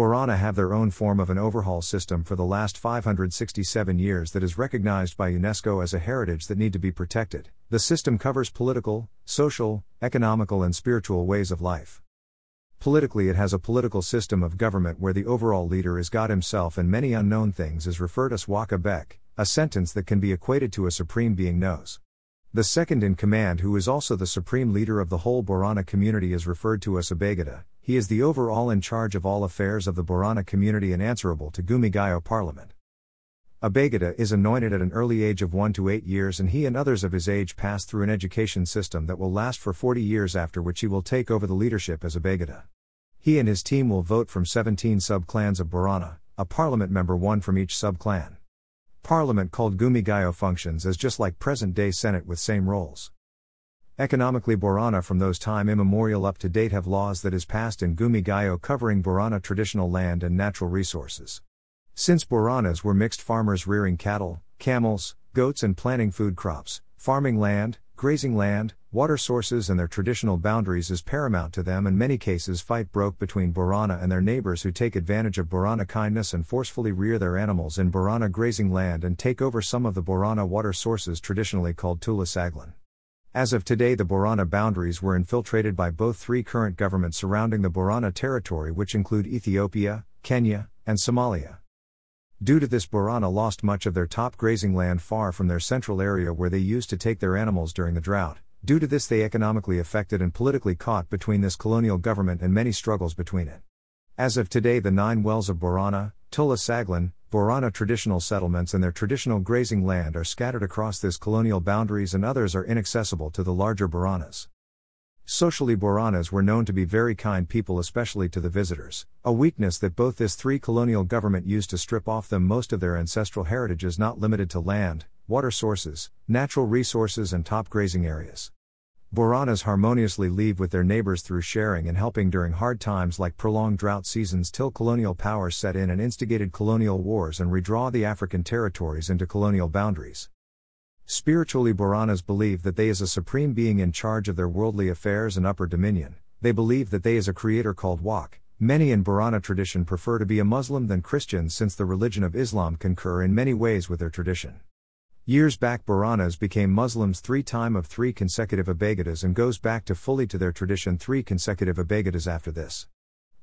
Borana have their own form of an overhaul system for the last 567 years that is recognized by UNESCO as a heritage that need to be protected. The system covers political, social, economical, and spiritual ways of life. Politically, it has a political system of government where the overall leader is God Himself and many unknown things is referred as Waka Bek, a sentence that can be equated to a supreme being knows. The second in command, who is also the supreme leader of the whole Borana community, is referred to as Abegeda, he is the overall in charge of all affairs of the Borana community and answerable to Gumigayo Parliament. Abegeda is anointed at an early age of 1 to 8 years and he and others of his age pass through an education system that will last for 40 years after which he will take over the leadership as Abegeda. He and his team will vote from 17 sub-clans of Borana, a parliament member one from each sub-clan. Parliament called Gumigayo functions as just like present-day Senate with same roles. Economically Borana from those time immemorial up to date have laws that is passed in Gumi Gayo covering Borana traditional land and natural resources. Since Boranas were mixed farmers rearing cattle, camels, goats and planting food crops, farming land, grazing land, water sources and their traditional boundaries is paramount to them in many cases fight broke between Borana and their neighbors who take advantage of Borana kindness and forcefully rear their animals in Borana grazing land and take over some of the Borana water sources traditionally called Tula Saglan. As of today, the Borana boundaries were infiltrated by both three current governments surrounding the Borana territory, which include Ethiopia, Kenya, and Somalia. Due to this, Borana lost much of their top grazing land far from their central area where they used to take their animals during the drought. Due to this, they economically affected and politically caught between this colonial government and many struggles between it. As of today, the nine wells of Borana, Tula Saglan, Borana traditional settlements and their traditional grazing land are scattered across this colonial boundaries and others are inaccessible to the larger Boranas. Socially Boranas were known to be very kind people especially to the visitors, a weakness that both this three colonial government used to strip off them most of their ancestral heritages not limited to land, water sources, natural resources and top grazing areas. Boranas harmoniously live with their neighbors through sharing and helping during hard times like prolonged drought seasons till colonial powers set in and instigated colonial wars and redraw the African territories into colonial boundaries. Spiritually, Boranas believe that they is a supreme being in charge of their worldly affairs and upper dominion. They believe that they is a creator called Wak. Many in Borana tradition prefer to be a Muslim than Christians since the religion of Islam concur in many ways with their tradition. Years back Boranas became Muslims three time of three consecutive Abegedas and goes back to fully to their tradition three consecutive Abegedas after this.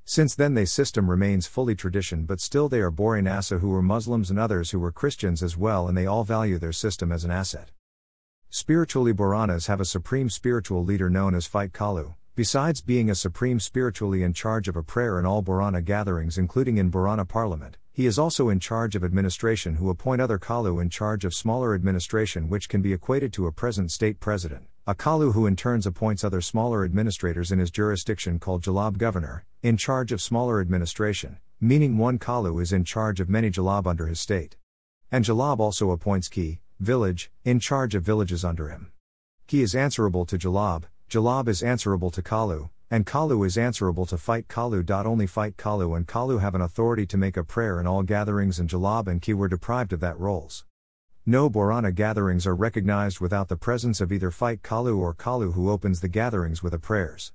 Since then they system remains fully tradition but still they are Boranas who were Muslims and others who were Christians as well and they all value their system as an asset. Spiritually Boranas have a supreme spiritual leader known as Fight Kalu, besides being a supreme spiritually in charge of a prayer in all Borana gatherings including in Borana Parliament, he is also in charge of administration who appoint other Kalu in charge of smaller administration which can be equated to a present state president, a Kalu who in turns appoints other smaller administrators in his jurisdiction called Jalab governor, in charge of smaller administration, meaning one Kalu is in charge of many Jalab under his state. And Jalab also appoints Ki, village, in charge of villages under him. Ki is answerable to Jalab, Jalab is answerable to Kalu, and Kalu is answerable to fight Kalu. Only fight Kalu and Kalu have an authority to make a prayer in all gatherings, and Jalab and Ki were deprived of that roles. No Borana gatherings are recognized without the presence of either fight Kalu or Kalu who opens the gatherings with a prayers.